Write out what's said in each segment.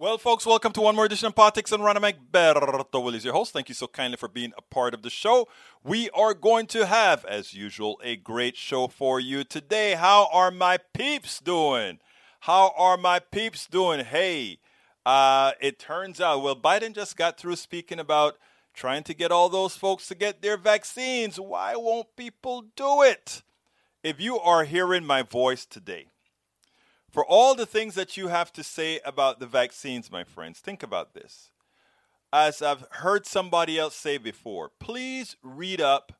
Well, folks, welcome to one more edition of Politics Done Right. Berto Willies, your host. Thank you so kindly for being a part of the show. We are going to have, as usual, a great show for you today. How are my peeps doing? How are my peeps doing? Hey, uh, it turns out, well, Biden just got through speaking about trying to get all those folks to get their vaccines. Why won't people do it? If you are hearing my voice today, for all the things that you have to say about the vaccines, my friends, think about this. As I've heard somebody else say before, please read up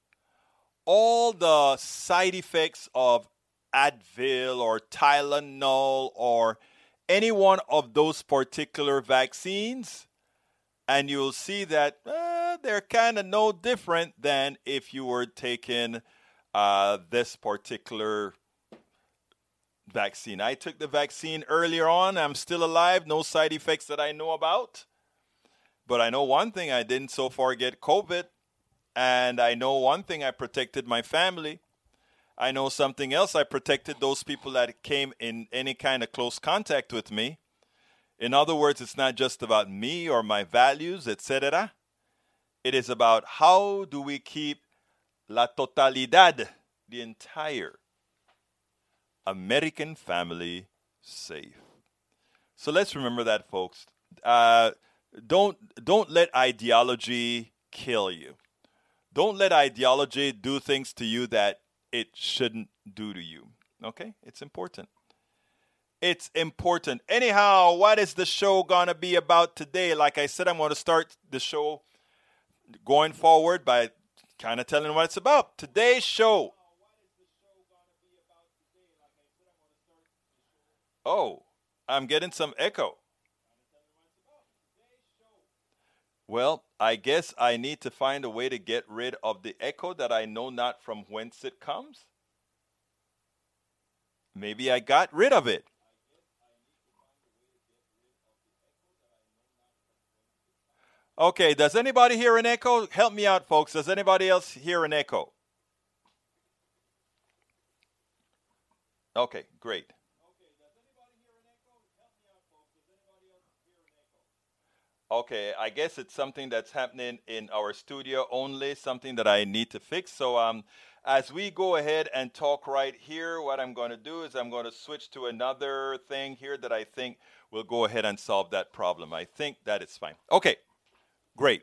all the side effects of Advil or Tylenol or any one of those particular vaccines, and you'll see that uh, they're kind of no different than if you were taking uh, this particular vaccine. I took the vaccine earlier on. I'm still alive, no side effects that I know about. But I know one thing I didn't so far get COVID. And I know one thing I protected my family. I know something else I protected those people that came in any kind of close contact with me. In other words, it's not just about me or my values, etc. It is about how do we keep la totalidad, the entire American family safe. So let's remember that, folks. Uh, don't don't let ideology kill you. Don't let ideology do things to you that it shouldn't do to you. Okay, it's important. It's important. Anyhow, what is the show gonna be about today? Like I said, I'm to start the show going forward by kind of telling what it's about. Today's show Oh, I'm getting some echo. Well, I guess I need to find a way to get rid of the echo that I know not from whence it comes. Maybe I got rid of it. Okay, does anybody hear an echo? Help me out, folks. Does anybody else hear an echo? Okay, great. Okay, I guess it's something that's happening in our studio only, something that I need to fix. So, um, as we go ahead and talk right here, what I'm going to do is I'm going to switch to another thing here that I think will go ahead and solve that problem. I think that is fine. Okay, great.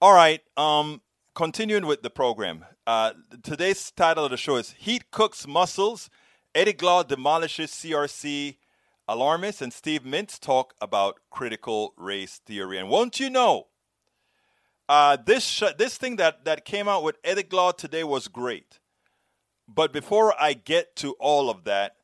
All right, um, continuing with the program. Uh, today's title of the show is Heat Cooks Muscles. Eddie Glaude demolishes CRT Alarmists and Steve Mintz talk about critical race theory. And won't you know, uh, this sh- this thing that, that came out with Eddie Glaude today was great. But before I get to all of that,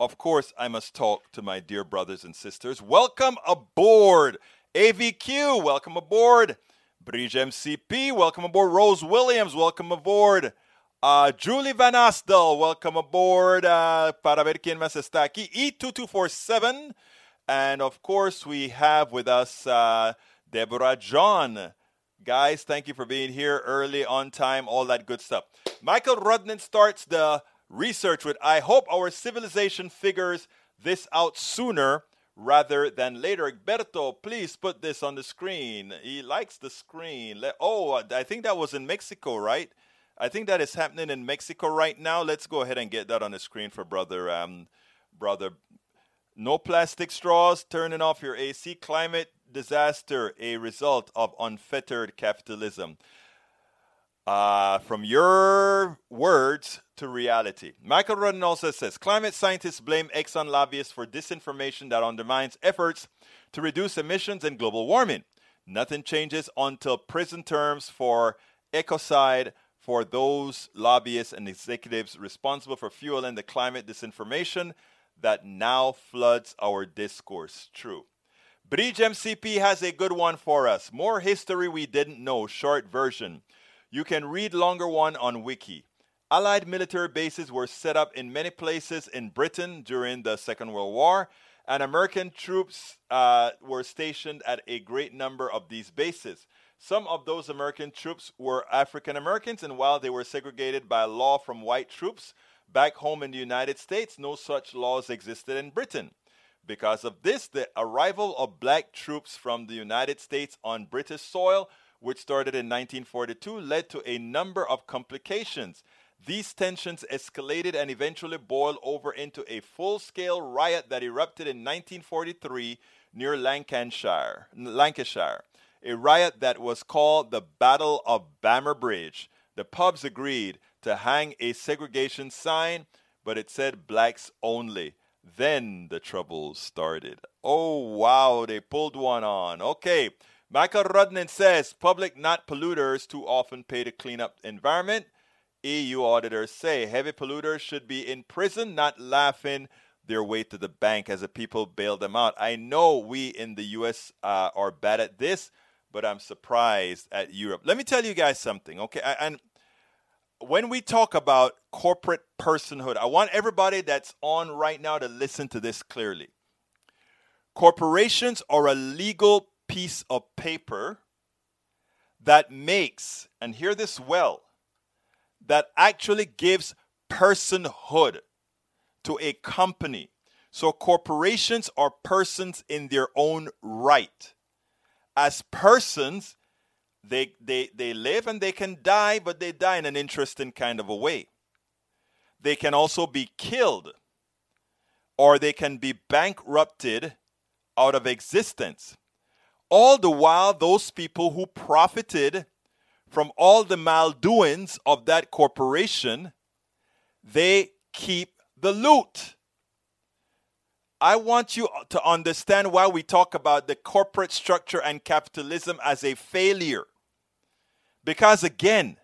of course, I must talk to my dear brothers and sisters. Welcome aboard, AVQ. Welcome aboard, Bridge MCP. Welcome aboard, Rose Williams. Welcome aboard. Uh, Julie Van Astel, welcome aboard. Uh, para ver quién más está aquí. E2247. And of course, we have with us uh, Deborah John. Guys, thank you for being here early, on time, all that good stuff. Michael Rudnan starts the research with I hope our civilization figures this out sooner rather than later. Egberto, please put this on the screen. He likes the screen. Oh, I think that was in Mexico, right? I think that is happening in Mexico right now. Let's go ahead and get that on the screen for brother, um, brother. No plastic straws. Turning off your AC. Climate disaster, a result of unfettered capitalism. Uh, from your words to reality. Michael Rudden also says climate scientists blame Exxon lobbyists for disinformation that undermines efforts to reduce emissions and global warming. Nothing changes until prison terms for ecocide for those lobbyists and executives responsible for fueling the climate disinformation that now floods our discourse. True. Bridge MCP has a good one for us. More history we didn't know, short version. You can read longer one on Wiki. Allied military bases were set up in many places in Britain during the Second World War, and American troops uh, were stationed at a great number of these bases. Some of those American troops were African Americans, and while they were segregated by law from white troops back home in the United States, no such laws existed in Britain. Because of this, the arrival of black troops from the United States on British soil, which started in 1942, led to a number of complications. These tensions escalated and eventually boiled over into a full scale riot that erupted in 1943 near Lancashire, Lancashire, a riot that was called the Battle of Bamber Bridge. The pubs agreed to hang a segregation sign, but it said blacks only. Then the troubles started. Oh, wow, they pulled one on. Okay. Michael Rudnan says public not polluters too often pay to clean up environment. EU auditors say heavy polluters should be in prison, not laughing their way to the bank as the people bail them out. I know we in the US uh, are bad at this, but I'm surprised at Europe. Let me tell you guys something, okay? And when we talk about corporate personhood, I want everybody that's on right now to listen to this clearly. Corporations are a legal piece of paper that makes, and hear this well, that actually gives personhood to a company. So corporations are persons in their own right. As persons, they, they, they live and they can die, but they die in an interesting kind of a way. They can also be killed, or they can be bankrupted out of existence. All the while, those people who profited from all the maldoings of that corporation, they keep the loot. I want you to understand why we talk about the corporate structure and capitalism as a failure. Because again,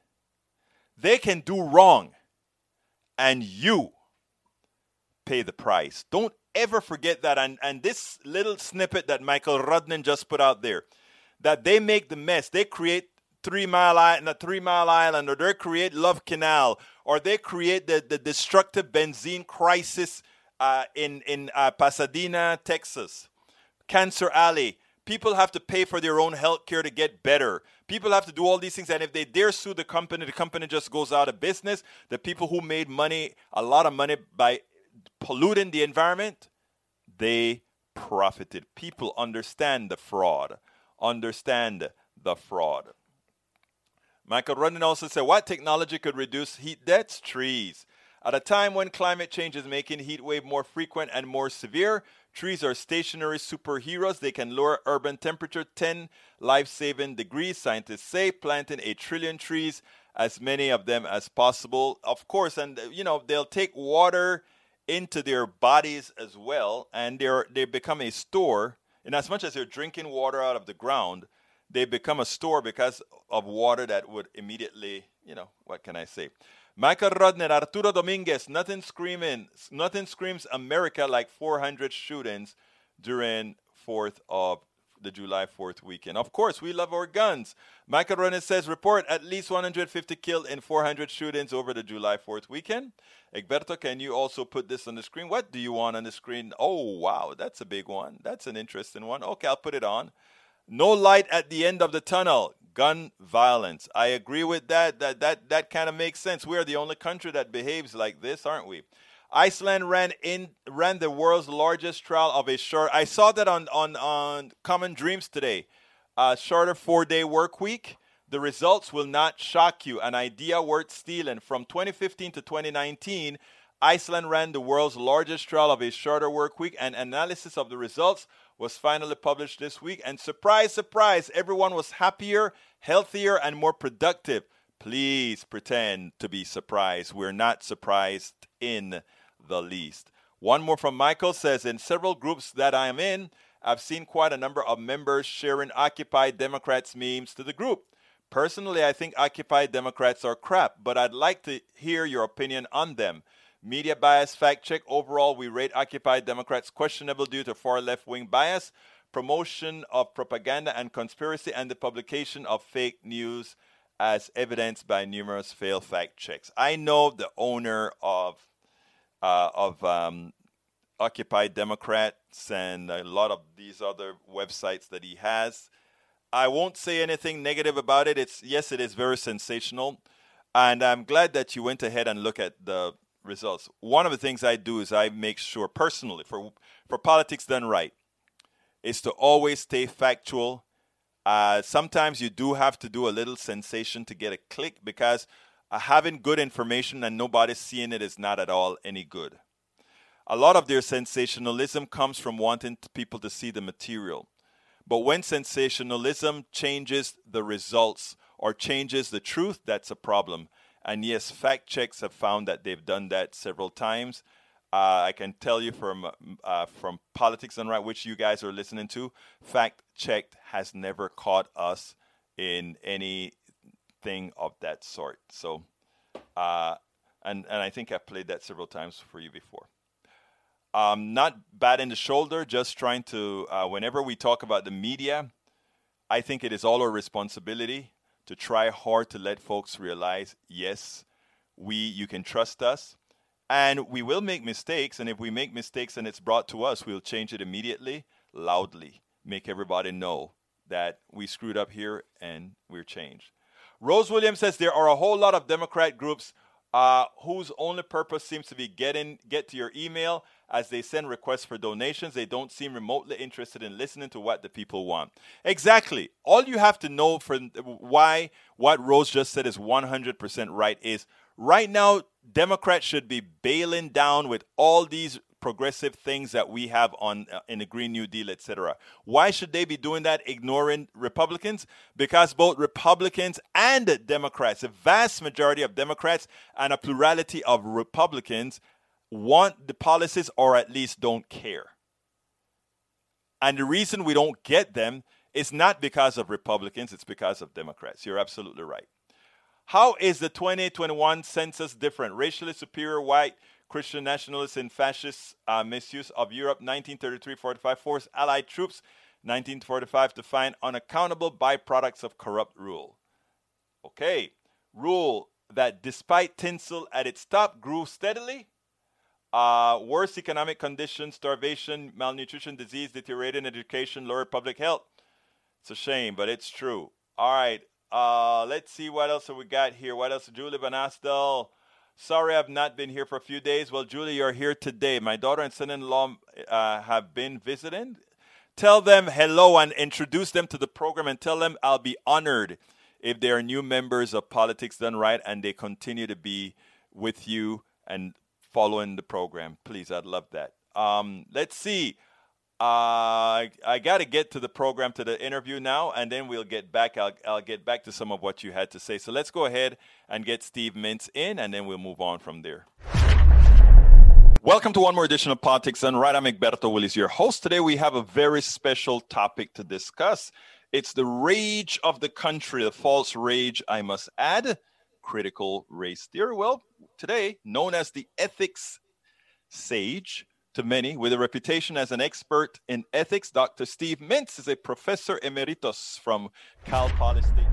they can do wrong and you pay the price. Don't ever forget that. And, and this little snippet that Michael Rudnan just put out there that they make the mess, they create Three Mile Island, Three Mile Island, or they create Love Canal, or they create the, the destructive benzene crisis uh, in in uh, Pasadena, Texas, Cancer Alley. People have to pay for their own health care to get better. People have to do all these things. And if they dare sue the company, the company just goes out of business. The people who made money, a lot of money by polluting the environment, they profited. People understand the fraud, understand the fraud. Michael Rudnan also said, What technology could reduce heat deaths? Trees. At a time when climate change is making heat wave more frequent and more severe, trees are stationary superheroes. They can lower urban temperature 10 life-saving degrees. Scientists say planting a trillion trees, as many of them as possible. Of course, and you know, they'll take water into their bodies as well, and they're they become a store. In as much as they're drinking water out of the ground, they become a store because of water that would immediately, you know, what can I say? Michael Rodner, Arturo Dominguez, nothing screaming, nothing screams America like 400 shootings during 4th of the July 4th weekend. Of course, we love our guns. Michael Rodner says, report at least 150 killed in 400 shootings over the July 4th weekend. Egberto, can you also put this on the screen? What do you want on the screen? Oh, wow, that's a big one. That's an interesting one. Okay, I'll put it on. No light at the end of the tunnel gun violence. I agree with that. That that that kind of makes sense. We're the only country that behaves like this, aren't we? Iceland ran in ran the world's largest trial of a short. I saw that on on on Common Dreams today. A shorter four day work week. The results will not shock you. An idea worth stealing. From 2015 to 2019, Iceland ran the world's largest trial of a shorter work week. An analysis of the results was finally published this week. And surprise, surprise, everyone was happier, healthier, and more productive. Please pretend to be surprised. We're not surprised in the least. One more from Michael says In several groups that I am in, I've seen quite a number of members sharing Occupy Democrats memes to the group. Personally, I think Occupy Democrats are crap, but I'd like to hear your opinion on them. Media bias fact check. Overall, we rate Occupy Democrats questionable due to far left wing bias, promotion of propaganda and conspiracy, and the publication of fake news as evidenced by numerous failed fact checks. I know the owner of uh, of um, Occupy Democrats and a lot of these other websites that he has. I won't say anything negative about it. It's yes, it is very sensational, and I'm glad that you went ahead and look at the results. One of the things I do is I make sure personally for for politics done right is to always stay factual. Uh, sometimes you do have to do a little sensation to get a click because uh, having good information and nobody seeing it is not at all any good. A lot of their sensationalism comes from wanting people to see the material. But when sensationalism changes the results or changes the truth, that's a problem. And yes, fact checks have found that they've done that several times. Uh, I can tell you from uh, from politics done right, which you guys are listening to, fact checked has never caught us in anything of that sort. So, uh, and and I think I've played that several times for you before. Um, not bad in the shoulder, just trying to. Uh, whenever we talk about the media, I think it is all our responsibility to try hard to let folks realize, yes, we you can trust us and we will make mistakes. And if we make mistakes and it's brought to us, we'll change it immediately, loudly, make everybody know that we screwed up here and we're changed. Rose Williams says there are a whole lot of Democrat groups uh, whose only purpose seems to be getting get to your email as they send requests for donations. They don't seem remotely interested in listening to what the people want. Exactly. All you have to know for why what Rose just said is 100% right is right now Democrats should be bailing down with all these progressive things that we have on uh, in the Green New Deal, etc. Why should they be doing that, ignoring Republicans? Because both Republicans and Democrats, a vast majority of Democrats and a plurality of Republicans, want the policies or at least don't care. And the reason we don't get them is not because of Republicans, it's because of Democrats. You're absolutely right. How is the 2021 census different? Racially superior white Christian nationalists and fascist uh, misuse of Europe 1933-45 forced Allied troops 1945 to find unaccountable byproducts of corrupt rule. Okay, rule that despite tinsel at its top grew steadily. Uh, worse economic conditions, starvation, malnutrition, disease, deteriorating education, lower public health. It's a shame, but it's true. All right, uh, let's see what else we got here. What else? Julie Banastel. Sorry, I've not been here for a few days. Well, Julie, you're here today. My daughter and son-in-law uh, have been visiting. Tell them hello and introduce them to the program, and tell them I'll be honored if they are new members of Politics Done Right and they continue to be with you and following the program. Please, I'd love that. Um, let's see. Uh, I got to get to the program, to the interview now, and then we'll get back. I'll, I'll get back to some of what you had to say. So let's go ahead and get Steve Mintz in, and then we'll move on from there. Welcome to one more edition of Politics Done Right. I'm Egberto Willies, your host. Today we have a very special topic to discuss. It's the rage of the country, the false rage, I must add, critical race theory. Well, today, known as the ethics sage, to many with a reputation as an expert in ethics. Dr. Steve Mintz is a professor emeritus from Cal Poly State.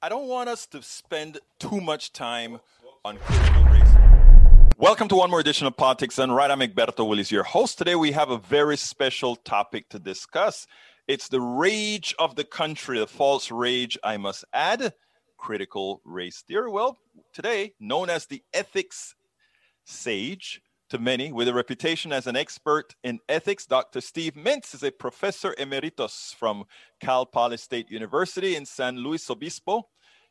I don't want us to spend too much time on critical race. Welcome to one more edition of Politics Done Right. I'm Egberto Willies, your host. Today we have a very special topic to discuss. It's the rage of the country, the false rage, I must add, critical race theory. Well, today known as the ethics sage, to many with a reputation as an expert in ethics. Dr. Steve Mintz is a professor emeritus from Cal Poly State University in San Luis Obispo.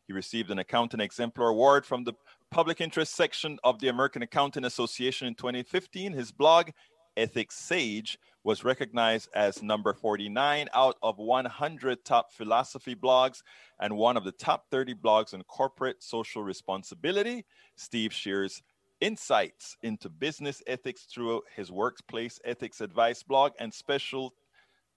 He received an Accounting Exemplar Award from the Public Interest section of the American Accounting Association in 2015. His blog, Ethics Sage, was recognized as number 49 out of 100 top philosophy blogs and one of the top 30 blogs on corporate social responsibility. Steve shares insights into business ethics through his workplace ethics advice blog and special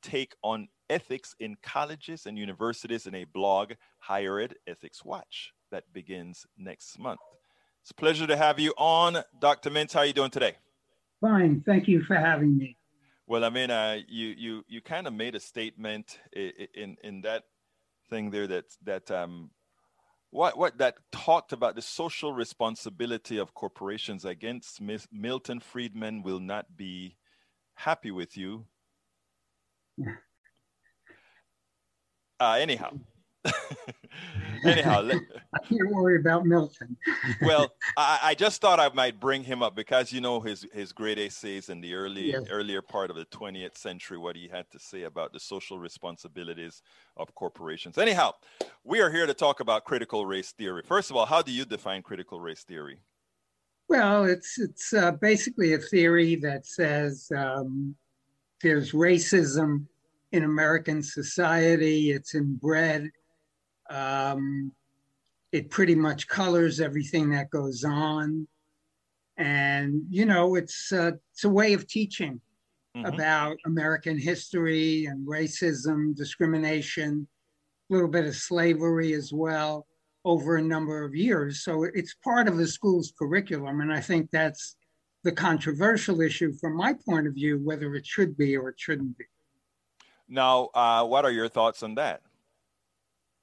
take on ethics in colleges and universities in a blog, Higher Ed Ethics Watch, that begins next month. It's a pleasure to have you on, Dr. Mintz. How are you doing today? Fine, thank you for having me. Well, I mean, uh, you you you kind of made a statement in, in in that thing there that that um, what what that talked about the social responsibility of corporations against Milton Friedman will not be happy with you. Uh, anyhow, Anyhow, let, I can't worry about Milton. well, I, I, just thought I might bring him up because you know his his great essays in the early yes. earlier part of the 20th century, what he had to say about the social responsibilities of corporations. Anyhow, we are here to talk about critical race theory. First of all, how do you define critical race theory? Well, it's it's uh, basically a theory that says um, there's racism in American society. It's inbred. Um, it pretty much colors everything that goes on, and you know, it's uh, it's a way of teaching mm-hmm. about American history and racism, discrimination, a little bit of slavery as well over a number of years. So it's part of the school's curriculum. And I think that's the controversial issue from my point of view, whether it should be or it shouldn't be. Now, uh, what are your thoughts on that?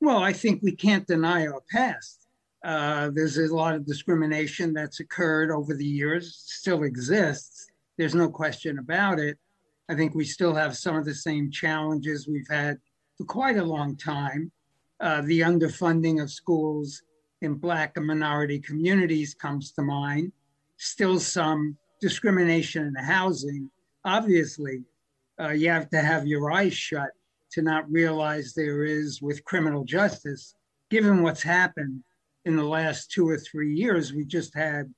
Well, I think we can't deny our past. Uh, there's a lot of discrimination that's occurred over the years, still exists. There's no question about it. I think we still have some of the same challenges we've had for quite a long time. Uh, the underfunding of schools in Black and minority communities comes to mind. Still some discrimination in housing. Obviously, uh, you have to have your eyes shut to not realize there is with criminal justice, given what's happened in the last two or three years. We just had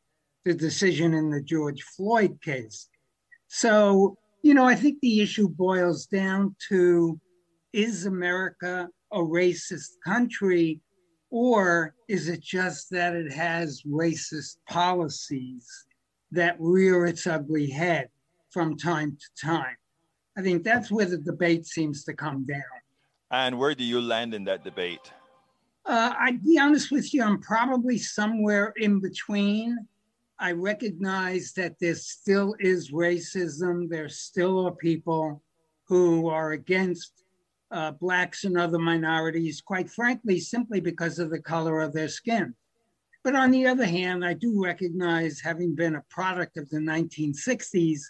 the decision in the George Floyd case. So, you know, I think the issue boils down to is America a racist country, or is it just that it has racist policies that rear its ugly head from time to time? I think that's where the debate seems to come down. And where do you land in that debate? Uh, I'd be honest with you, I'm probably somewhere in between. I recognize that there still is racism. There still are people who are against uh, Blacks and other minorities, quite frankly, simply because of the color of their skin. But on the other hand, I do recognize, having been a product of the 1960s,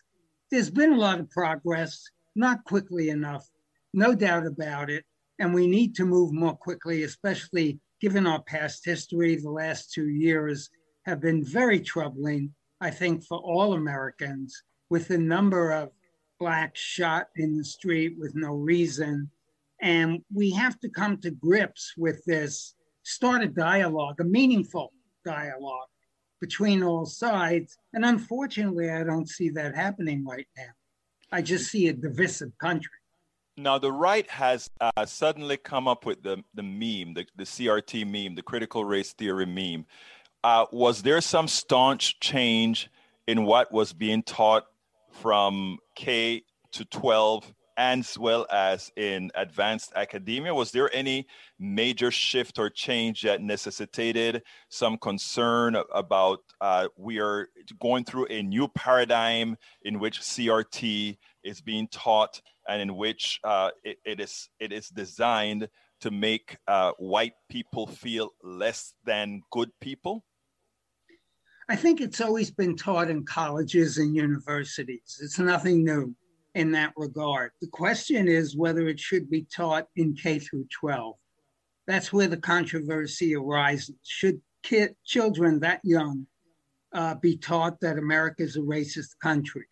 there's been a lot of progress, not quickly enough, no doubt about it. And we need to move more quickly, especially given our past history. The last two years have been very troubling, I think, for all Americans, with the number of blacks shot in the street with no reason, and we have to come to grips with this, start a dialogue, a meaningful dialogue between all sides. And unfortunately, I don't see that happening right now. I just see a divisive country. Now, the right has uh, suddenly come up with the, the meme, the, the CRT meme, the critical race theory meme. Uh, was there some staunch change in what was being taught from K to 12 as well as in advanced academia. Was there any major shift or change that necessitated some concern about uh, we are going through a new paradigm in which CRT is being taught and in which uh, it, it is it is designed to make uh, white people feel less than good people? I think it's always been taught in colleges and universities. It's nothing new in that regard. The question is whether it should be taught in K through 12. That's where the controversy arises. Should kid, children that young uh, be taught that America is a racist country?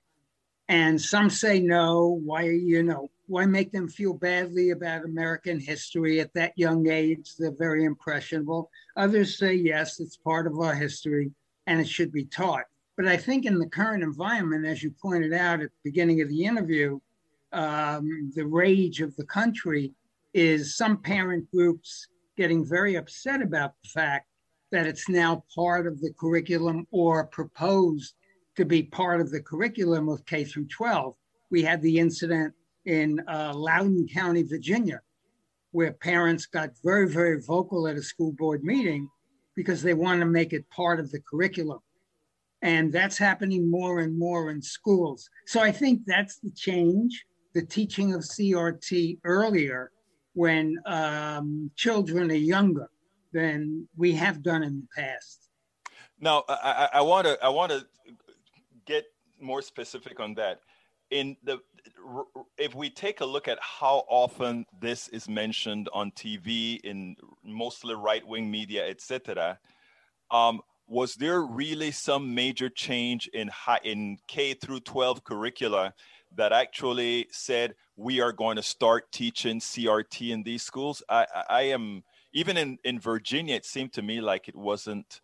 And some say no. Why, you know, why make them feel badly about American history at that young age? They're very impressionable. Others say yes, it's part of our history and it should be taught. But I think in the current environment, as you pointed out at the beginning of the interview, um, the rage of the country is some parent groups getting very upset about the fact that it's now part of the curriculum or proposed to be part of the curriculum of K through 12. We had the incident in uh, Loudoun County, Virginia, where parents got very, very vocal at a school board meeting because they want to make it part of the curriculum. And that's happening more and more in schools. So I think that's the change the teaching of CRT earlier when um, children are younger than we have done in the past. Now, I want to I want to get more specific on that. in the if we take a look at how often this is mentioned on TV in mostly right-wing media, etc., um, was there really some major change in high, in K through 12 curricula that actually said we are going to start teaching CRT in these schools? I, I am even in in Virginia. It seemed to me like it wasn't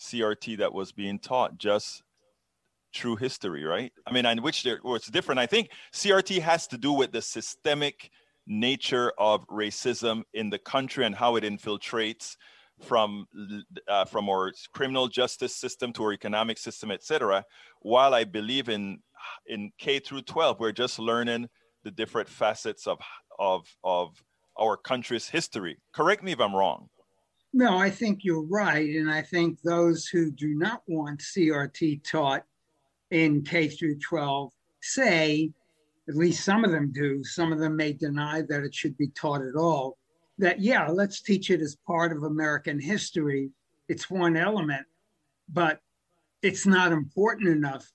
CRT that was being taught, just true history, right? I mean, in which there was different. I think CRT has to do with the systemic nature of racism in the country and how it infiltrates from uh, from our criminal justice system to our economic system, etc. While I believe in in K through 12, we're just learning the different facets of of of our country's history. Correct me if I'm wrong. No, I think you're right, and I think those who do not want CRT taught in K through 12 say, at least some of them do, some of them may deny that it should be taught at all, that yeah, let's teach it as part of American history. It's one element, but it's not important enough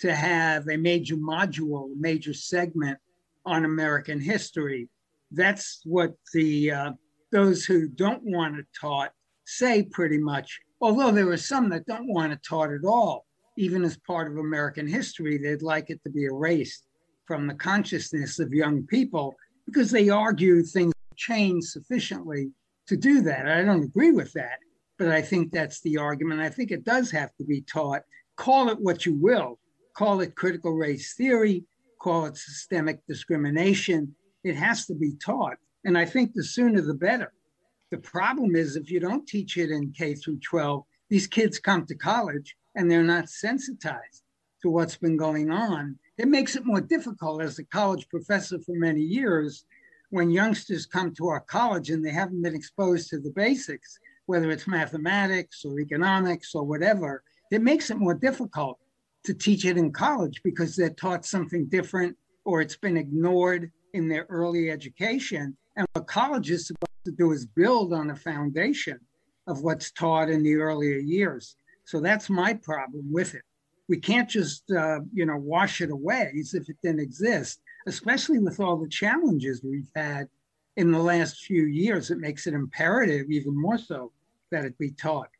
to have a major module, major segment on American history. That's what the uh, those who don't want it taught say pretty much. Although there are some that don't want it taught at all even as part of American history, they'd like it to be erased from the consciousness of young people because they argue things change sufficiently to do that. I don't agree with that, but I think that's the argument. I think it does have to be taught. Call it what you will, call it critical race theory, call it systemic discrimination. It has to be taught. And I think the sooner the better. The problem is if you don't teach it in K through 12, these kids come to college and they're not sensitized to what's been going on, it makes it more difficult as a college professor for many years when youngsters come to our college and they haven't been exposed to the basics, whether it's mathematics or economics or whatever, it makes it more difficult to teach it in college because they're taught something different or it's been ignored in their early education. And what college is supposed to do is build on a foundation of what's taught in the earlier years. So that's my problem with it. We can't just, uh, you know, wash it away as if it didn't exist, especially with all the challenges we've had in the last few years. It makes it imperative, even more so, that it be taught.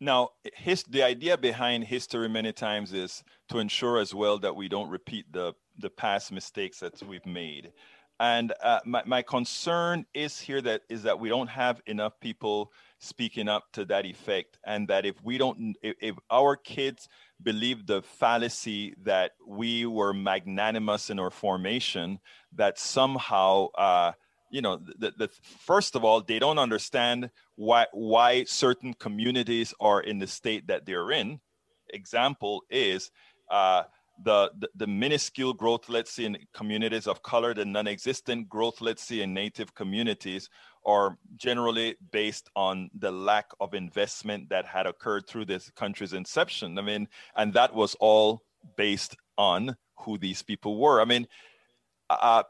Now, his, the idea behind history many times is to ensure as well that we don't repeat the, the past mistakes that we've made. And uh, my, my concern is here that is that we don't have enough people speaking up to that effect and that if we don't if, if, our kids believe the fallacy that we were magnanimous in our formation that somehow uh, you know the, the first of all they don't understand why why certain communities are in the state that they're in. Example is uh, the, the, minuscule growth let's see in communities of color the non-existent growth let's see in native communities are generally based on the lack of investment that had occurred through this country's inception. I mean, and that was all based on who these people were. I mean, uh,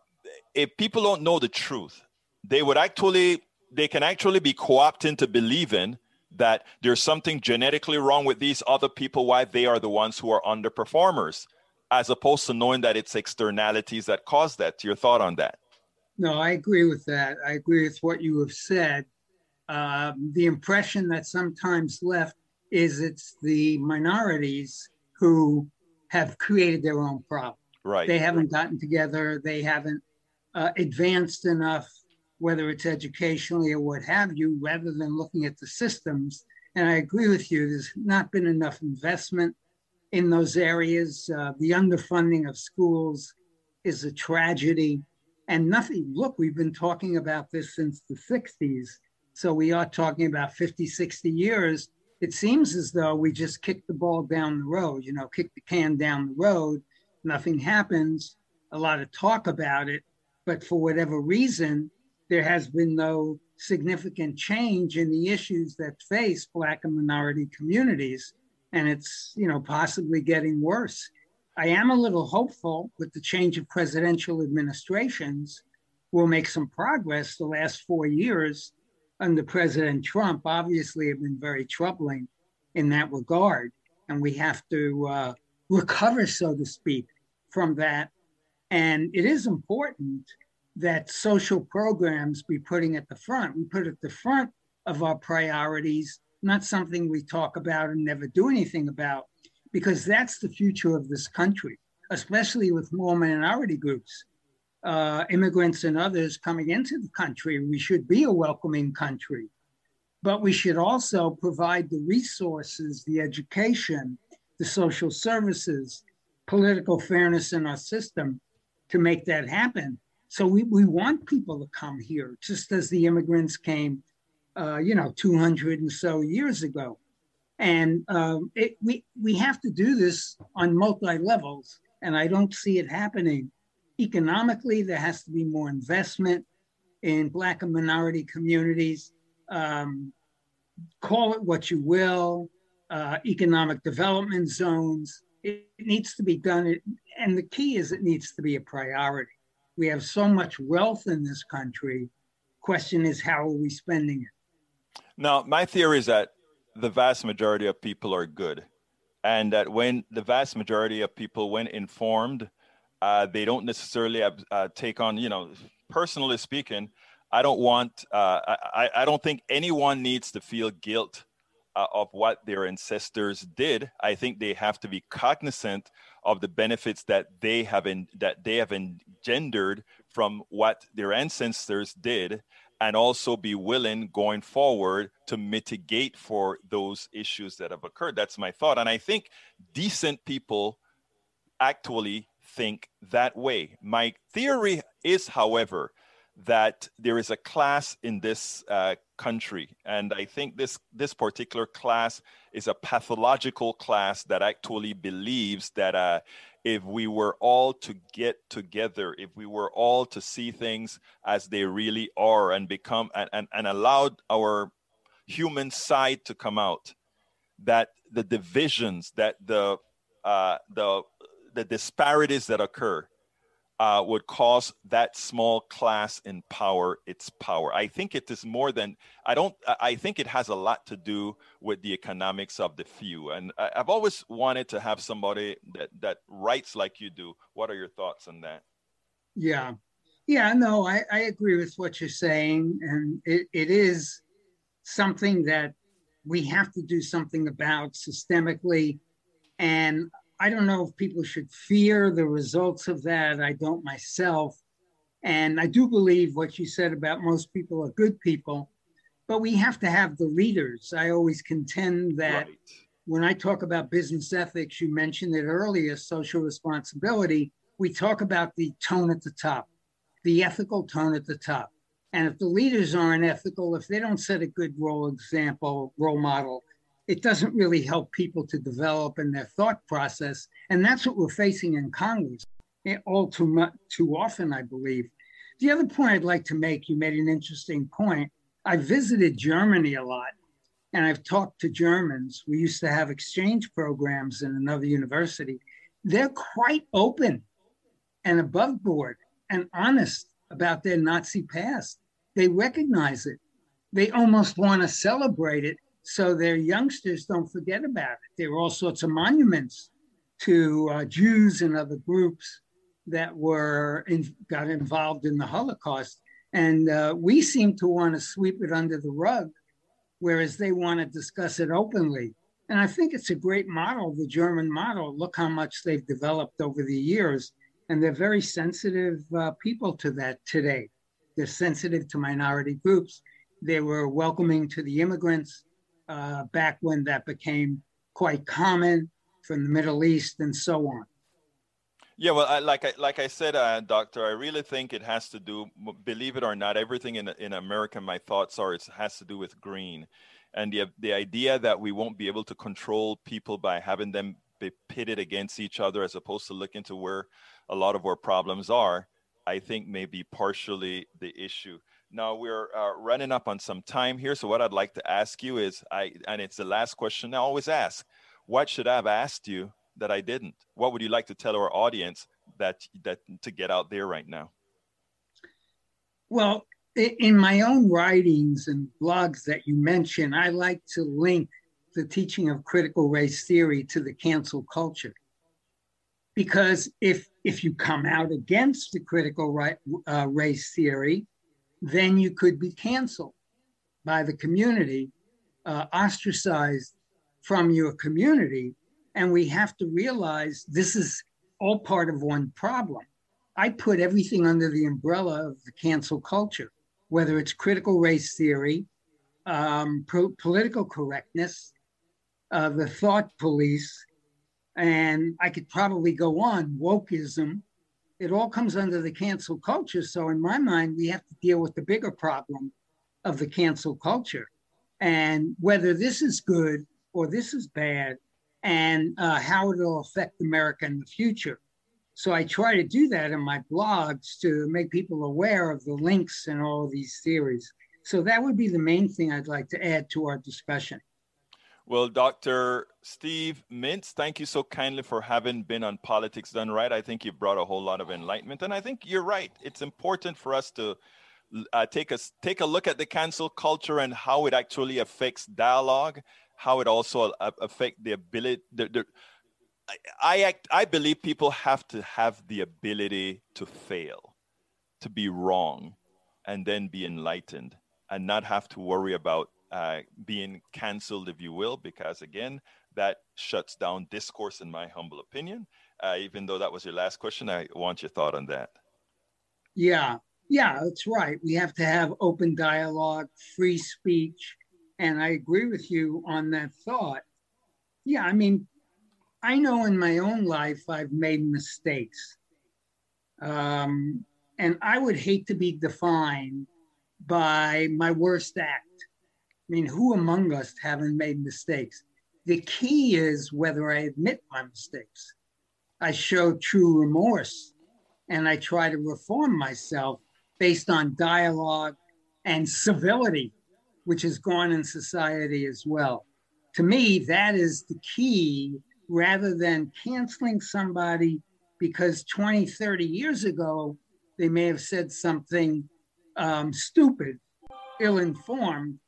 if people don't know the truth, they would actually, they can actually be co-opted into believing that there's something genetically wrong with these other people, why they are the ones who are underperformers, as opposed to knowing that it's externalities that cause that. Your thought on that? No, I agree with that. I agree with what you have said. Um, the impression that sometimes left is it's the minorities who have created their own problem. Right. They haven't gotten together. They haven't uh, advanced enough, whether it's educationally or what have you, rather than looking at the systems. And I agree with you. There's not been enough investment in those areas. Uh, the underfunding of schools is a tragedy and nothing. Look, we've been talking about this since the 60s. So we are talking about 50, 60 years. It seems as though we just kick the ball down the road, you know, kick the can down the road. Nothing happens, a lot of talk about it. But for whatever reason, there has been no significant change in the issues that face Black and minority communities. And it's, you know, possibly getting worse. I am a little hopeful with the change of presidential administrations. We'll make some progress. The last four years under President Trump obviously have been very troubling in that regard. And we have to uh, recover, so to speak, from that And it is important that social programs be putting at the front. We put at the front of our priorities, not something we talk about and never do anything about, because that's the future of this country, especially with more minority groups, uh, immigrants and others coming into the country. We should be a welcoming country, but we should also provide the resources, the education, the social services, political fairness in our system to make that happen. So we, we want people to come here, just as the immigrants came, uh, you know, 200 and so years ago. And um, it, we, we have to do this on multi levels, and I don't see it happening. Economically, there has to be more investment in Black and minority communities. Um, call it what you will, uh, economic development zones. It, it needs to be done. It, And the key is it needs to be a priority. We have so much wealth in this country. Question is, how are we spending it? Now, my theory is that the vast majority of people are good. And that when the vast majority of people, when informed, uh, they don't necessarily uh, take on, you know, personally speaking, I don't want, uh, I, I don't think anyone needs to feel guilt uh, of what their ancestors did. I think they have to be cognizant of the benefits that they have in, that they have engendered from what their ancestors did, and also be willing going forward to mitigate for those issues that have occurred. That's my thought, and I think decent people actually think that way. My theory is, however, that there is a class in this uh, country, and I think this this particular class is a pathological class that actually believes that uh, if we were all to get together, if we were all to see things as they really are, and become and, and, and allowed our human side to come out, that the divisions, that the uh, the the disparities that occur uh, would cause that small class in power its power. I think it is more than I don't. I think it has a lot to do with the economics of the few. And I, have always wanted to have somebody that that writes like you do. What are your thoughts on that? Yeah, yeah. No, I, I agree with what you're saying, and it, it is something that we have to do something about systemically. And I don't know if people should fear the results of that. I don't myself. And I do believe what you said about most people are good people, but we have to have the leaders. I always contend that right. when I talk about business ethics, you mentioned it earlier, social responsibility, we talk about the tone at the top, the ethical tone at the top. And if the leaders aren't ethical, if they don't set a good role example, role model, it doesn't really help people to develop in their thought process. And that's what we're facing in Congress eh, all too much, too often, I believe. The other point I'd like to make, you made an interesting point. I visited Germany a lot and I've talked to Germans. We used to have exchange programs in another university. They're quite open and above board and honest about their Nazi past. They recognize it. They almost want to celebrate it so their youngsters don't forget about it. There are all sorts of monuments to uh, Jews and other groups that were in, got involved in the Holocaust, and uh, we seem to want to sweep it under the rug, whereas they want to discuss it openly. And I think it's a great model, the German model. Look how much they've developed over the years, and they're very sensitive uh, people to that today. They're sensitive to minority groups. They were welcoming to the immigrants uh, back when that became quite common from the Middle East and so on. Yeah, well, I, like I like I said, uh, Doctor, I really think it has to do. Believe it or not, everything in in America, my thoughts are it has to do with green, and the the idea that we won't be able to control people by having them be pitted against each other, as opposed to look to where a lot of our problems are, I think may be partially the issue. Now we're uh, running up on some time here. So what I'd like to ask you is, I and it's the last question I always ask: What should I have asked you that I didn't? What would you like to tell our audience that that to get out there right now? Well, in my own writings and blogs that you mentioned, I like to link the teaching of critical race theory to the cancel culture. Because if if you come out against the critical right, uh, race theory, then you could be canceled by the community, uh, ostracized from your community. And we have to realize this is all part of one problem. I put everything under the umbrella of the cancel culture, whether it's critical race theory, um, pro- political correctness, uh, the thought police, and I could probably go on, wokeism. It all comes under the cancel culture. So, in my mind, we have to deal with the bigger problem of the cancel culture and whether this is good or this is bad and uh, how it'll affect America in the future. So I try to do that in my blogs to make people aware of the links and all these theories. So that would be the main thing I'd like to add to our discussion. Well, Dr. Steve Mintz, thank you so kindly for having been on Politics Done Right. I think you brought a whole lot of enlightenment. And I think you're right. It's important for us to uh, take, a, take a look at the cancel culture and how it actually affects dialogue, how it also uh, affects the ability, the, the, I act, I believe people have to have the ability to fail, to be wrong, and then be enlightened, and not have to worry about uh, being canceled, if you will, because again, that shuts down discourse, in my humble opinion. Uh, even though that was your last question, I want your thought on that. Yeah, yeah, that's right. We have to have open dialogue, free speech, and I agree with you on that thought. Yeah, I mean, I know in my own life I've made mistakes. Um, and I would hate to be defined by my worst act. I mean, who among us haven't made mistakes? The key is whether I admit my mistakes. I show true remorse and I try to reform myself based on dialogue and civility, which is gone in society as well. To me, that is the key rather than canceling somebody because 20, 30 years ago, they may have said something um, stupid, ill informed.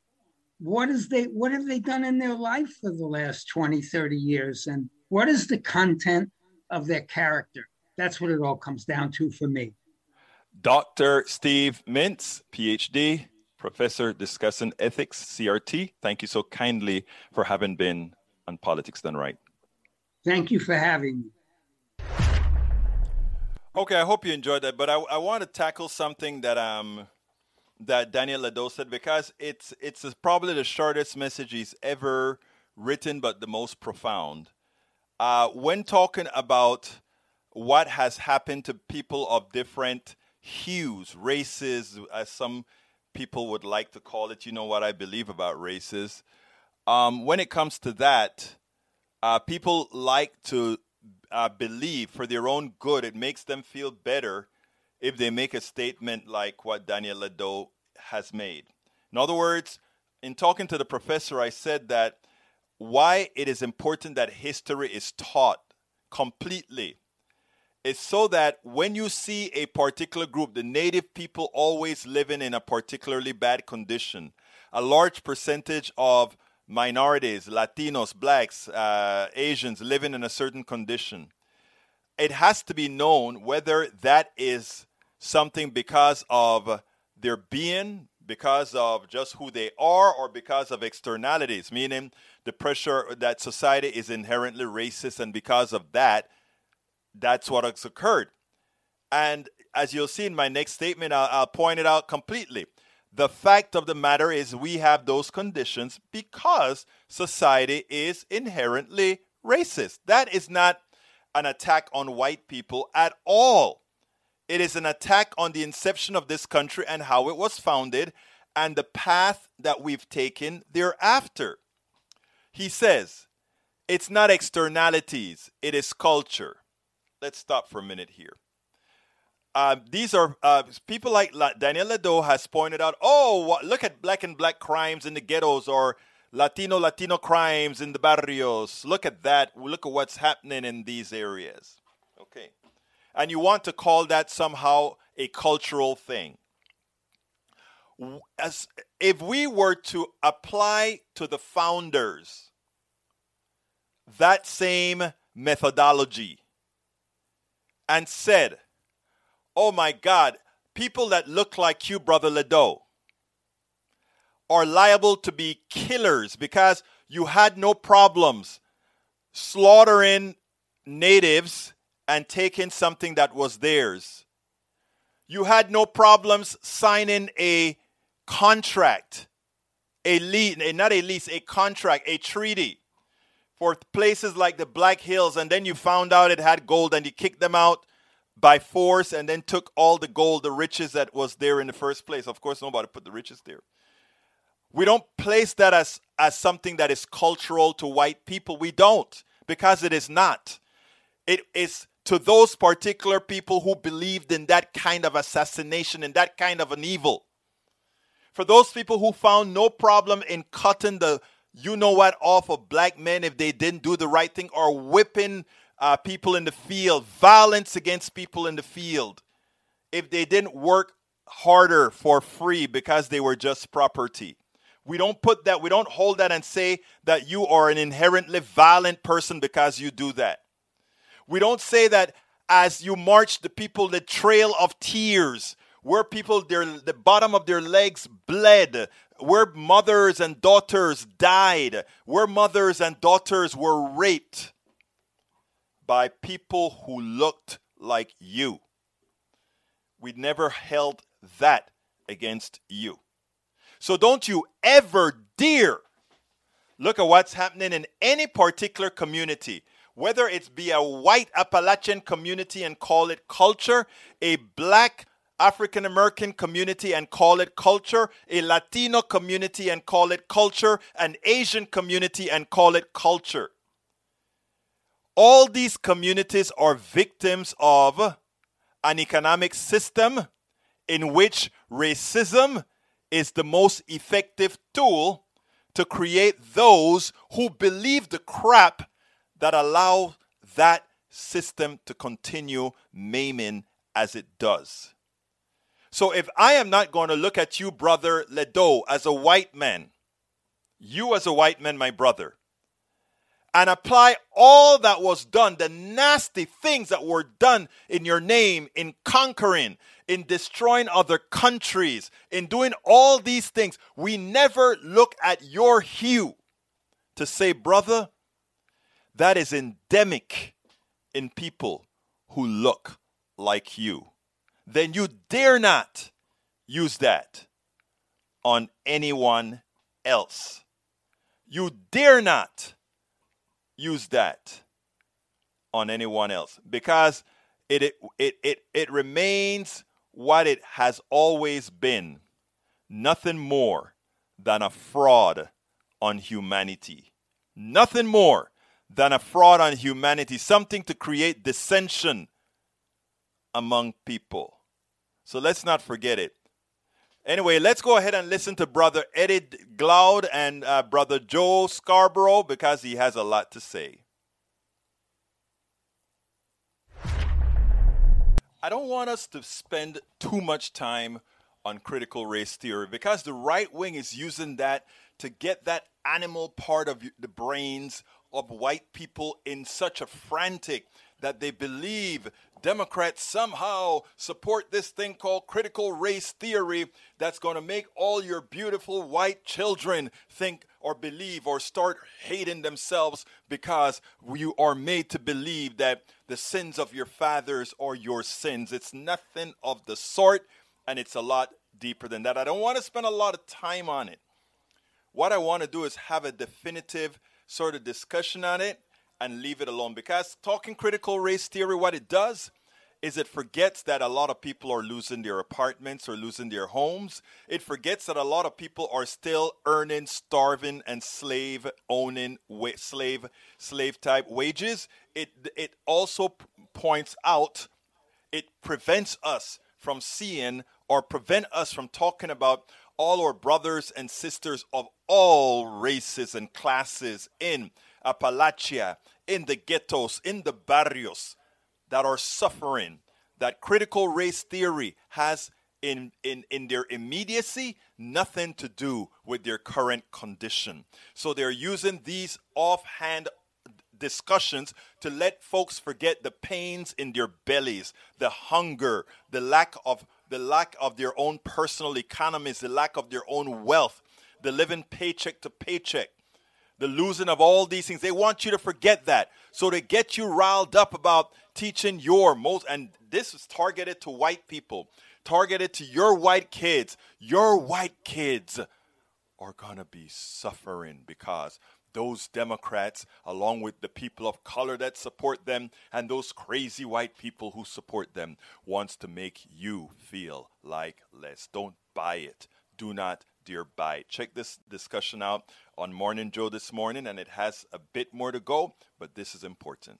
What is they what have they done in their life for the last 20, 30 years? And what is the content of their character? That's what it all comes down to for me. Dr. Steve Mintz, PhD, professor discussing ethics, CRT. Thank you so kindly for having been on Politics Done Right. Thank you for having me. Okay, I hope you enjoyed that. But I, I want to tackle something that um that Daniel Ledo said because it's it's probably the shortest message he's ever written, but the most profound. Uh, when talking about what has happened to people of different hues, races, as some people would like to call it, you know what I believe about races. Um, when it comes to that, uh, people like to uh, believe for their own good. It makes them feel better if they make a statement like what Daniel Ledo has made. In other words, in talking to the professor, I said that why it is important that history is taught completely is so that when you see a particular group, the native people always living in a particularly bad condition, a large percentage of minorities, Latinos, blacks, uh, Asians living in a certain condition, it has to be known whether that is something because of their being, because of just who they are, or because of externalities, meaning the pressure that society is inherently racist, and because of that, that's what has occurred. And as you'll see in my next statement, I'll, I'll point it out completely. The fact of the matter is, we have those conditions because society is inherently racist. That is not an attack on white people at all. It is an attack on the inception of this country and how it was founded and the path that we've taken thereafter. He says, it's not externalities, it is culture. Let's stop for a minute here. Uh, these are uh, people like La- Daniel Ledo has pointed out. Oh, what, look at black and black crimes in the ghettos, or Latino Latino crimes in the barrios. Look at that. Look at what's happening in these areas. Okay, and you want to call that somehow a cultural thing. As if we were to apply to the founders that same methodology and said, Oh my God, people that look like you, Brother Ledo, are liable to be killers because you had no problems slaughtering natives and taking something that was theirs. You had no problems signing a contract, a lease, eh, not a lease, a contract, a treaty for places like the Black Hills, and then you found out it had gold and you kicked them out by force and then took all the gold, the riches that was there in the first place. Of course, nobody put the riches there. We don't place that as, as something that is cultural to white people. We don't, because it is not. It is to those particular people who believed in that kind of assassination and that kind of an evil. For those people who found no problem in cutting the you know what off of black men if they didn't do the right thing or whipping uh, people in the field, violence against people in the field, if they didn't work harder for free because they were just property. We don't put that, we don't hold that and say that you are an inherently violent person because you do that. We don't say that as you march the people the trail of tears, where people their the bottom of their legs bled, where mothers and daughters died, where mothers and daughters were raped by people who looked like you. We never held that against you. So don't you ever dare look at what's happening in any particular community, whether it's be a white Appalachian community and call it culture, a black African American community and call it culture, a Latino community and call it culture, an Asian community and call it culture. All these communities are victims of an economic system in which racism is the most effective tool to create those who believe the crap that allow that system to continue maiming as it does. So if I am not going to look at you, brother Ledo, as a white man, you as a white man, my brother, and apply all that was done, the nasty things that were done in your name, in conquering, in destroying other countries, in doing all these things, we never look at your hue to say, brother, that is endemic in people who look like you. Then you dare not use that on anyone else. You dare not use that on anyone else because it, it, it, it, it remains what it has always been nothing more than a fraud on humanity. Nothing more than a fraud on humanity, something to create dissension among people. So let's not forget it. Anyway, let's go ahead and listen to Brother Eddie Glaude and uh, Brother Joe Scarborough because he has a lot to say. I don't want us to spend too much time on critical race theory because the right wing is using that to get that animal part of the brains of white people in such a frantic that they believe Democrats somehow support this thing called critical race theory that's going to make all your beautiful white children think or believe or start hating themselves because you are made to believe that the sins of your fathers are your sins. It's nothing of the sort, and it's a lot deeper than that. I don't want to spend a lot of time on it. What I want to do is have a definitive sort of discussion on it and leave it alone because talking critical race theory, what it does is it forgets that a lot of people are losing their apartments or losing their homes. It forgets that a lot of people are still earning, starving, and slave owning, slave, slave type wages. It it also p- points out, it prevents us from seeing or prevent us from talking about all our brothers and sisters of all races and classes in Appalachia, in the ghettos, in the barrios that are suffering that critical race theory has in, in, in their immediacy nothing to do with their current condition. So they're using these offhand discussions to let folks forget the pains in their bellies, the hunger, the lack of the lack of their own personal economies, the lack of their own wealth, the living paycheck to paycheck, the losing of all these things. They want you to forget that. So to get you riled up about teaching your most and this is targeted to white people, targeted to your white kids. Your white kids are going to be suffering because those Democrats, along with the people of color that support them, and those crazy white people who support them, wants to make you feel like less. Don't buy it. Do not dear buy it. Check this discussion out on Morning Joe this morning, and it has a bit more to go, but this is important.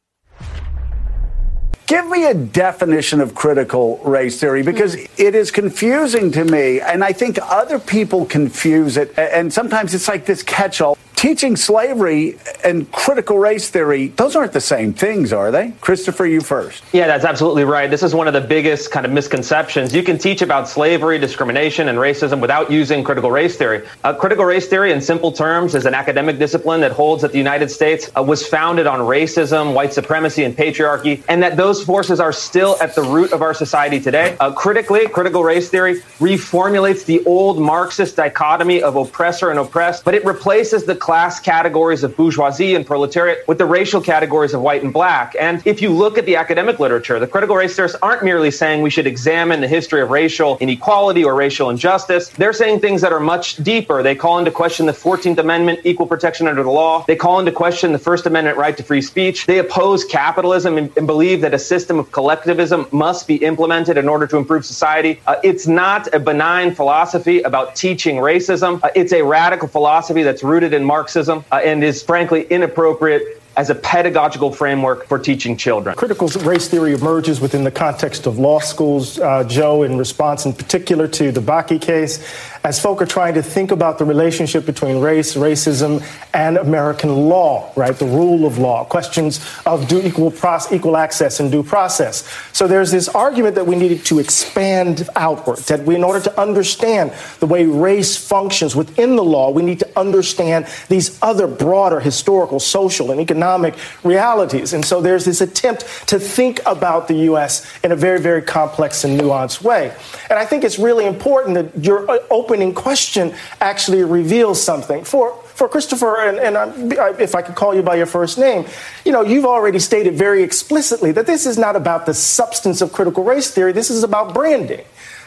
Give me a definition of critical race theory because it is confusing to me. And I think other people confuse it. And sometimes it's like this catch all teaching slavery and critical race theory, those aren't the same things, are they? Christopher, you first. Yeah, that's absolutely right. This is one of the biggest kind of misconceptions. You can teach about slavery, discrimination, and racism without using critical race theory. Uh, critical race theory, in simple terms, is an academic discipline that holds that the United States uh, was founded on racism, white supremacy, and patriarchy, and that those forces are still at the root of our society today. Uh, critically, critical race theory reformulates the old Marxist dichotomy of oppressor and oppressed, but it replaces the class categories of bourgeoisie and proletariat with the racial categories of white and black. And if you look at the academic literature, the critical race theorists aren't merely saying we should examine the history of racial inequality or racial injustice. They're saying things that are much deeper. They call into question the 14th Amendment, equal protection under the law. They call into question the First Amendment right to free speech. They oppose capitalism and, and believe that a system of collectivism must be implemented in order to improve society. Uh, it's not a benign philosophy about teaching racism. Uh, it's a radical philosophy that's rooted in Marx Marxism uh, and is frankly inappropriate as a pedagogical framework for teaching children. Critical race theory emerges within the context of law schools, uh, Joe, in response in particular to the Bakke case as folk are trying to think about the relationship between race, racism, and American law, right? The rule of law, questions of due equal, process, equal access and due process. So there's this argument that we needed to expand outward, that we, in order to understand the way race functions within the law, we need to understand these other broader historical, social, and economic realities. And so there's this attempt to think about the U.S. in a very, very complex and nuanced way. And I think it's really important that you're uh, open opening question actually reveals something. For for Christopher, and, and I, if I could call you by your first name, you know, you've already stated very explicitly that this is not about the substance of critical race theory. This is about branding.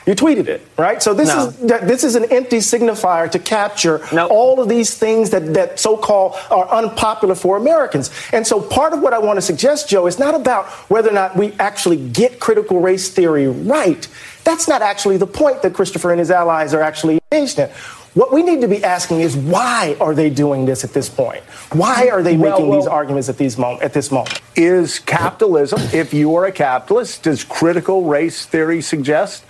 You tweeted it, right? So this no. is this is an empty signifier to capture no. all of these things that that so-called are unpopular for Americans. And so part of what I want to suggest, Joe, is not about whether or not we actually get critical race theory right. That's not actually the point that Christopher and his allies are actually engaged in. What we need to be asking is why are they doing this at this point? Why are they making well, these arguments at these moment at this moment? Is capitalism, if you are a capitalist, does critical race theory suggest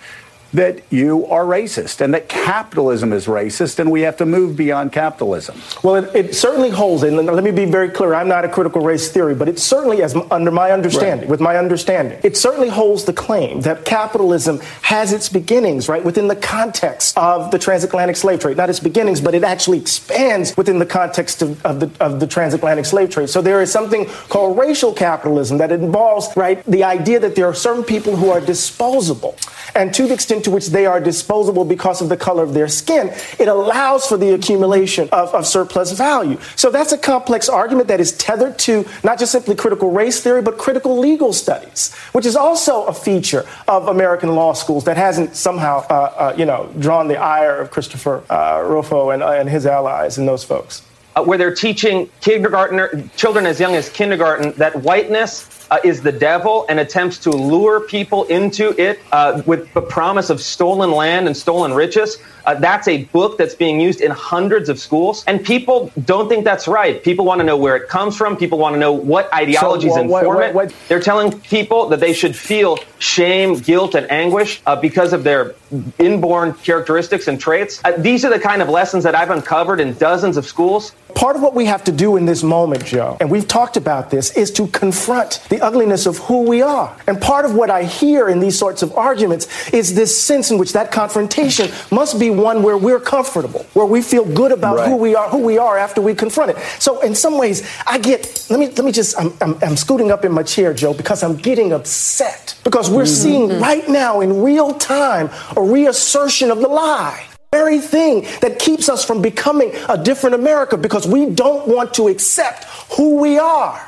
that you are racist and that capitalism is racist and we have to move beyond capitalism. Well, it, it certainly holds, and let me be very clear, I'm not a critical race theory, but it certainly, as under my understanding, right. with my understanding, it certainly holds the claim that capitalism has its beginnings, right, within the context of the transatlantic slave trade. Not its beginnings, but it actually expands within the context of, of, the, of the transatlantic slave trade. So there is something called racial capitalism that involves, right, the idea that there are certain people who are disposable. And to the extent to which they are disposable because of the color of their skin, it allows for the accumulation of, of surplus value. So that's a complex argument that is tethered to not just simply critical race theory, but critical legal studies, which is also a feature of American law schools that hasn't somehow, uh, uh, you know, drawn the ire of Christopher uh, Rufo and, uh, and his allies and those folks. Uh, where they're teaching kindergarten children as young as kindergarten that whiteness uh, is the devil and attempts to lure people into it uh, with the promise of stolen land and stolen riches. Uh, that's a book that's being used in hundreds of schools, and people don't think that's right. People want to know where it comes from. People want to know what ideologies so, well, inform what, what, it. They're telling people that they should feel shame, guilt, and anguish uh, because of their inborn characteristics and traits. Uh, these are the kind of lessons that I've uncovered in dozens of schools. Part of what we have to do in this moment, Joe, and we've talked about this, is to confront the ugliness of who we are. And part of what I hear in these sorts of arguments is this sense in which that confrontation must be one where we're comfortable, where we feel good about right. who we are, who we are after we confront it. So in some ways, I get. Let me let me just. I'm, I'm, I'm scooting up in my chair, Joe, because I'm getting upset because we're mm-hmm. seeing mm-hmm. right now in real time a reassertion of the lie very thing that keeps us from becoming a different America because we don't want to accept who we are.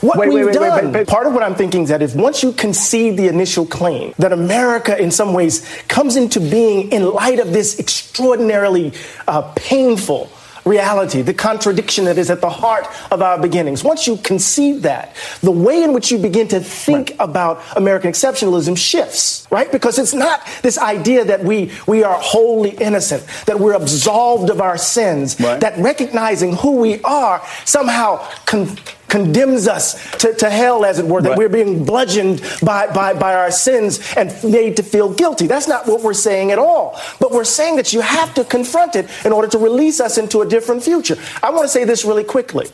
What wait, we've wait, wait, done. Wait, Part of what I'm thinking is that if once you concede the initial claim that America, in some ways, comes into being in light of this extraordinarily uh, painful reality, the contradiction that is at the heart of our beginnings. Once you concede that, the way in which you begin to think right. about American exceptionalism shifts, right? Because it's not this idea that we, we are wholly innocent, that we're absolved of our sins, right. that recognizing who we are somehow con- condemns us to, to hell, as it were, that right. we're being bludgeoned by, by, by our sins and made to feel guilty. That's not what we're saying at all. But we're saying that you have to confront it in order to release us into a different future. I want to say this really quickly.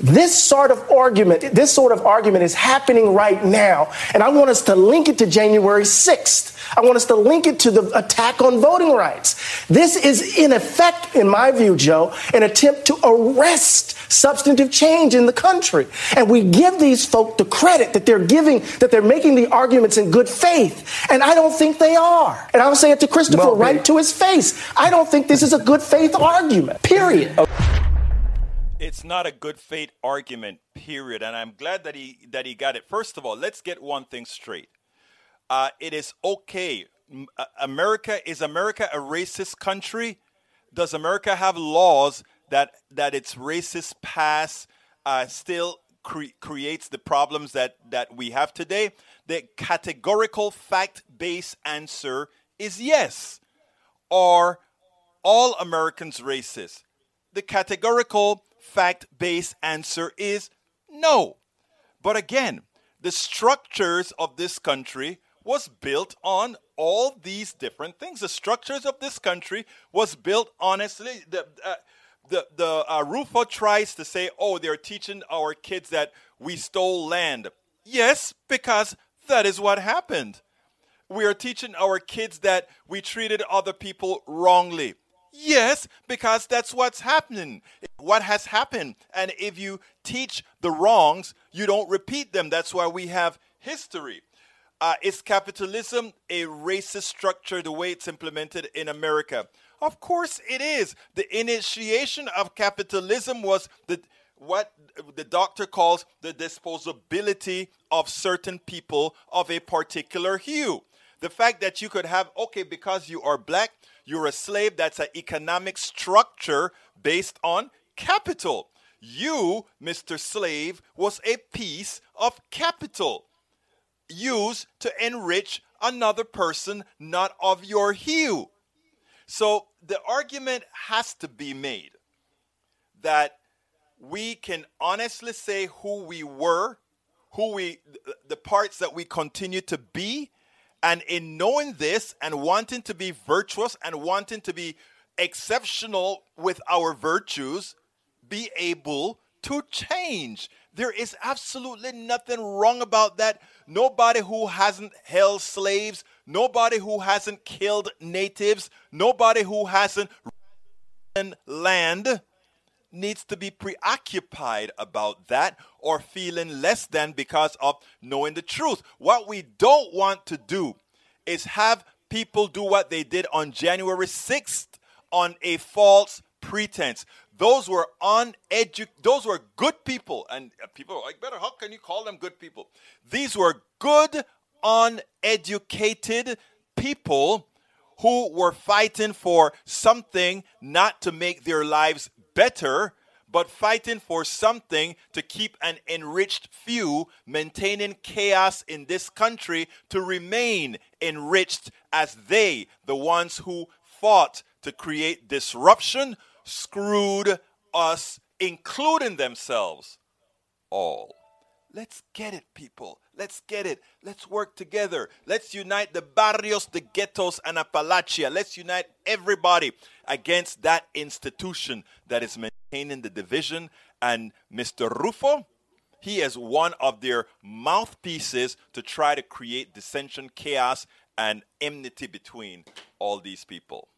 This sort of argument, this sort of argument is happening right now, and I want us to link it to January 6th. I want us to link it to the attack on voting rights. This is, in effect, in my view, Joe, an attempt to arrest substantive change in the country. And we give these folk the credit that they're giving, that they're making the arguments in good faith. And I don't think they are. And I'll say it to Christopher well, right to his face. I don't think this is a good faith argument, period. Oh. It's not a good faith argument, period. And I'm glad that he that he got it. First of all, let's get one thing straight. Uh, it is okay. Uh, America is America a racist country? Does America have laws that that its racist past uh, still cre- creates the problems that that we have today? The categorical fact-based answer is yes. Are all Americans racist? The categorical fact-based answer is no. But again, the structures of this country was built on all these different things. The structures of this country was built honestly. The, uh, the the uh, Rufo tries to say, "Oh, they're teaching our kids that we stole land." Yes, because that is what happened. We are teaching our kids that we treated other people wrongly. Yes, because that's what's happening. What has happened. And if you teach the wrongs, you don't repeat them. That's why we have history. Uh, is capitalism a racist structure the way it's implemented in America? Of course it is. The initiation of capitalism was the what the doctor calls the disposability of certain people of a particular hue. The fact that you could have, okay, because you are black, you're a slave, that's an economic structure based on capital. You, Mr. Slave, was a piece of capital used to enrich another person not of your hue. So the argument has to be made that we can honestly say who we were, who we, the parts that we continue to be, and in knowing this and wanting to be virtuous and wanting to be exceptional with our virtues, be able to change. There is absolutely nothing wrong about that. Nobody who hasn't held slaves, nobody who hasn't killed natives, nobody who hasn't land needs to be preoccupied about that or feeling less than because of knowing the truth. What we don't want to do is have people do what they did on January 6th on a false pretense. Those were uneducated, those were good people. And people are like, better, how can you call them good people? These were good, uneducated people who were fighting for something not to make their lives better, but fighting for something to keep an enriched few, maintaining chaos in this country to remain enriched as they, the ones who fought to create disruption, screwed us, including themselves, all. Let's get it, people. Let's get it. Let's work together. Let's unite the barrios, the ghettos, and Appalachia. Let's unite everybody against that institution that is maintaining the division. And Mr. Rufo, he is one of their mouthpieces to try to create dissension, chaos, and enmity between all these people.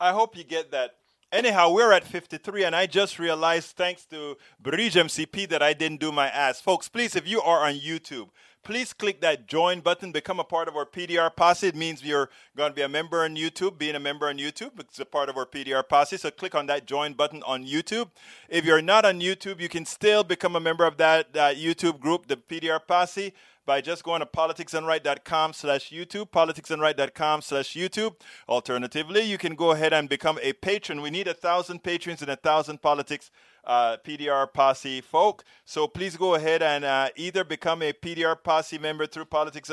I hope you get that. Anyhow, we're at 53, and I just realized, thanks to Bridge MCP, that I didn't do my ass. Folks, please, if you are on YouTube, please click that join button, become a part of our PDR posse. It means you're going to be a member on YouTube. Being a member on YouTube it's a part of our PDR posse. So click on that join button on YouTube. If you're not on YouTube, you can still become a member of that, that YouTube group, the PDR posse by just going to politicsdoneright.com slash YouTube, politicsdoneright.com slash YouTube. Alternatively, you can go ahead and become a patron. We need a thousand patrons and a thousand politics uh, PDR Posse folk. So please go ahead and uh, either become a PDR Posse member through politics,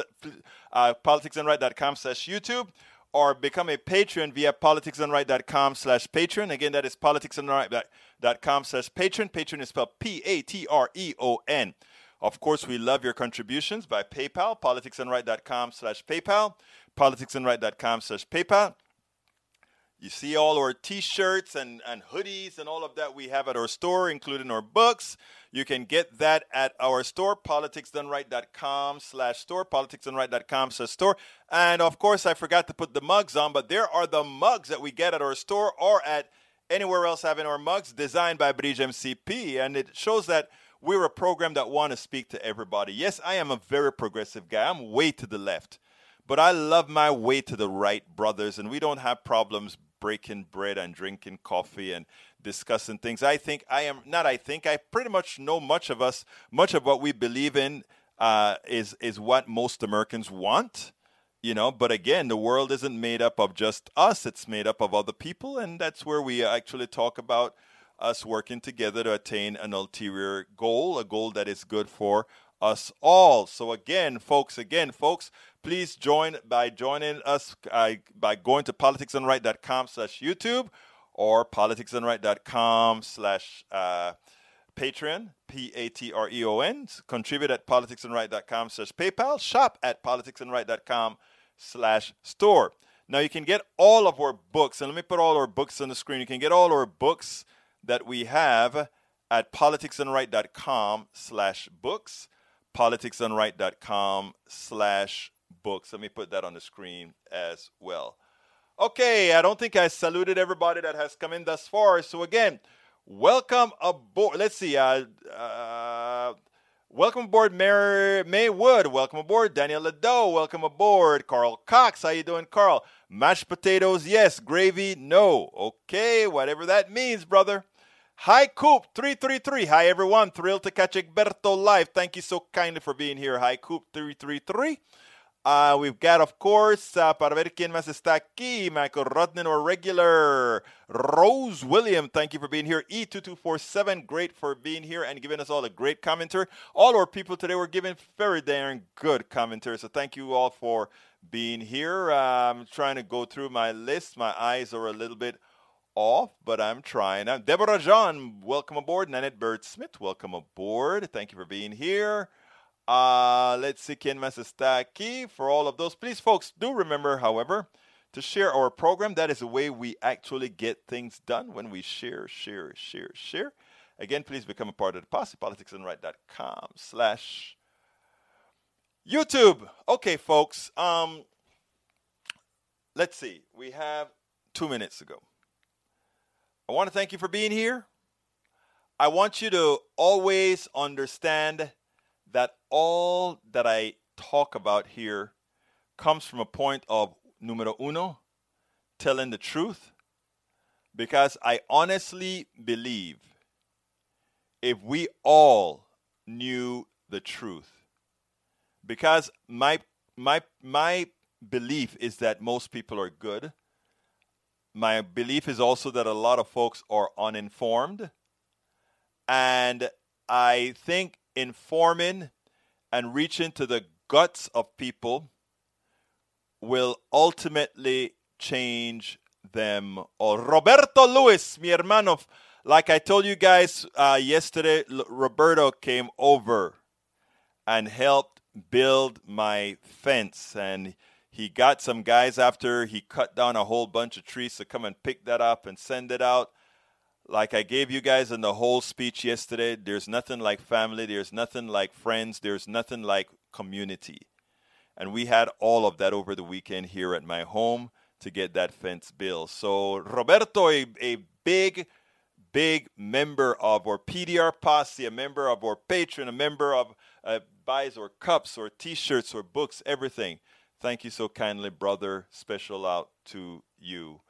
uh, politicsdoneright.com slash YouTube or become a patron via politicsdoneright.com slash Patreon. Again, that is politicsdoneright.com slash Patreon. Patreon is spelled P-A-T-R-E-O-N. Of course, we love your contributions by PayPal, politicsdoneright.com slash PayPal, politicsdoneright.com slash PayPal. You see all our t-shirts and, and hoodies and all of that we have at our store, including our books. You can get that at our store, politicsdoneright.com slash store, politicsdoneright.com slash store. And of course, I forgot to put the mugs on, but there are the mugs that we get at our store or at anywhere else having our mugs designed by Bridge MCP. And it shows that we're a program that want to speak to everybody. Yes, I am a very progressive guy. I'm way to the left. But I love my way to the right, brothers, and we don't have problems breaking bread and drinking coffee and discussing things. I think I am not I think I pretty much know much of us, much of what we believe in uh, is is what most Americans want you know but again the world isn't made up of just us it's made up of other people and that's where we actually talk about us working together to attain an ulterior goal, a goal that is good for us all. So again, folks, again, folks, please join by joining us uh, by going to politicsdoneright.com slash YouTube or politicsdoneright.com slash uh, Patreon, P-A-T-R-E-O-N. Contribute at politicsdoneright.com slash PayPal. Shop at politicsdoneright.com slash store. Now you can get all of our books, and let me put all our books on the screen. You can get all our books that we have at politicsdoneright.com slash books, politicsdoneright.com slash books. Let me put that on the screen as well. Okay, I don't think I saluted everybody that has come in thus far. So again, welcome aboard. Let's see. Uh, uh, welcome aboard, Mary May Wood. Welcome aboard, Daniel Lado. Welcome aboard, Carl Cox. How you doing, Carl? Mashed potatoes, yes. Gravy, no. Okay, whatever that means, brother. Hi, Coop 333. Hi, everyone. Thrilled to catch Egberto live. Thank you so kindly for being here. Hi, Coop 333. Uh, we've got, of course, uh, para ver quién más está aquí, Michael Rudnin our regular. Rose William, thank you for being here. E2247, great for being here and giving us all a great commentary. All our people today were giving very darn good commentary, so thank you all for being here. Uh, I'm trying to go through my list. My eyes are a little bit off, but I'm trying. I'm Deborah Jean, welcome aboard. Nanette Bird Smith, welcome aboard. Thank you for being here. Uh, let's see más está aquí. For all of those, please, folks, do remember, however, to share our program. That is the way we actually get things done when we share, share, share, share. Again, please become a part of the posse, politicsdoneright.com slash YouTube. Okay, folks. Um, let's see. We have two minutes ago. I want to thank you for being here. I want you to always understand that all that I talk about here comes from a point of numero uno, telling the truth, because I honestly believe if we all knew the truth, because my my my belief is that most people are good my belief is also that a lot of folks are uninformed. And I think informing and reaching to the guts of people will ultimately change them all. Roberto Luis, mi hermano, like I told you guys uh, yesterday, Roberto came over and helped build my fence. And he got some guys after he cut down a whole bunch of trees to come and pick that up and send it out. Like I gave you guys in the whole speech yesterday, there's nothing like family, there's nothing like friends, there's nothing like community. And we had all of that over the weekend here at my home. to get that fence built. So Roberto, a, a big, big member of our PDR posse, a member of our patron, a member of uh, buys or cups or T-shirts or books, everything. Thank you so kindly, brother. Special out to you.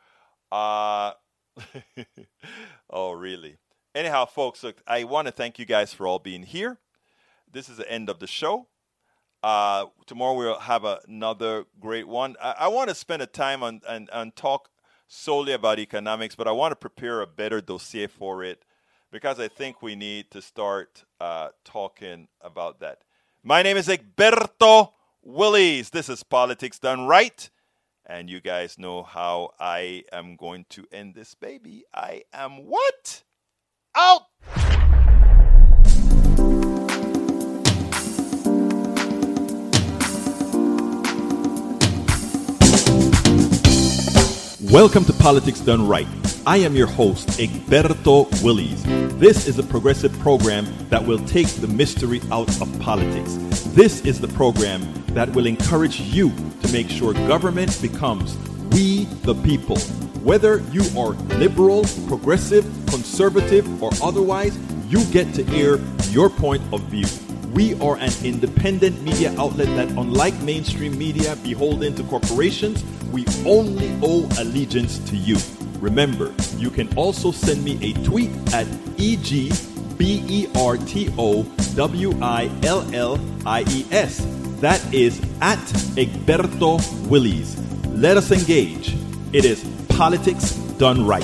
Uh, oh, really? Anyhow, folks, look, I want to thank you guys for all being here. This is the end of the show. Uh, tomorrow we'll have another great one. I, I want to spend a time on and, and talk solely about economics, but I want to prepare a better dossier for it because I think we need to start uh, talking about that. My name is Egberto Willies. This is Politics Done Right. And you guys know how I am going to end this baby. I am what? Out! Welcome to Politics Done Right. I am your host, Egberto Willies. This is a progressive program that will take the mystery out of politics. This is the program that will encourage you to make sure government becomes we the people. Whether you are liberal, progressive, conservative, or otherwise, you get to air your point of view. We are an independent media outlet that, unlike mainstream media beholden to corporations, we only owe allegiance to you. Remember, you can also send me a tweet at E-G-B-E-R-T-O-W-I-L-L-I-E-S. That is at Egberto Willies. Let us engage. It is politics done right.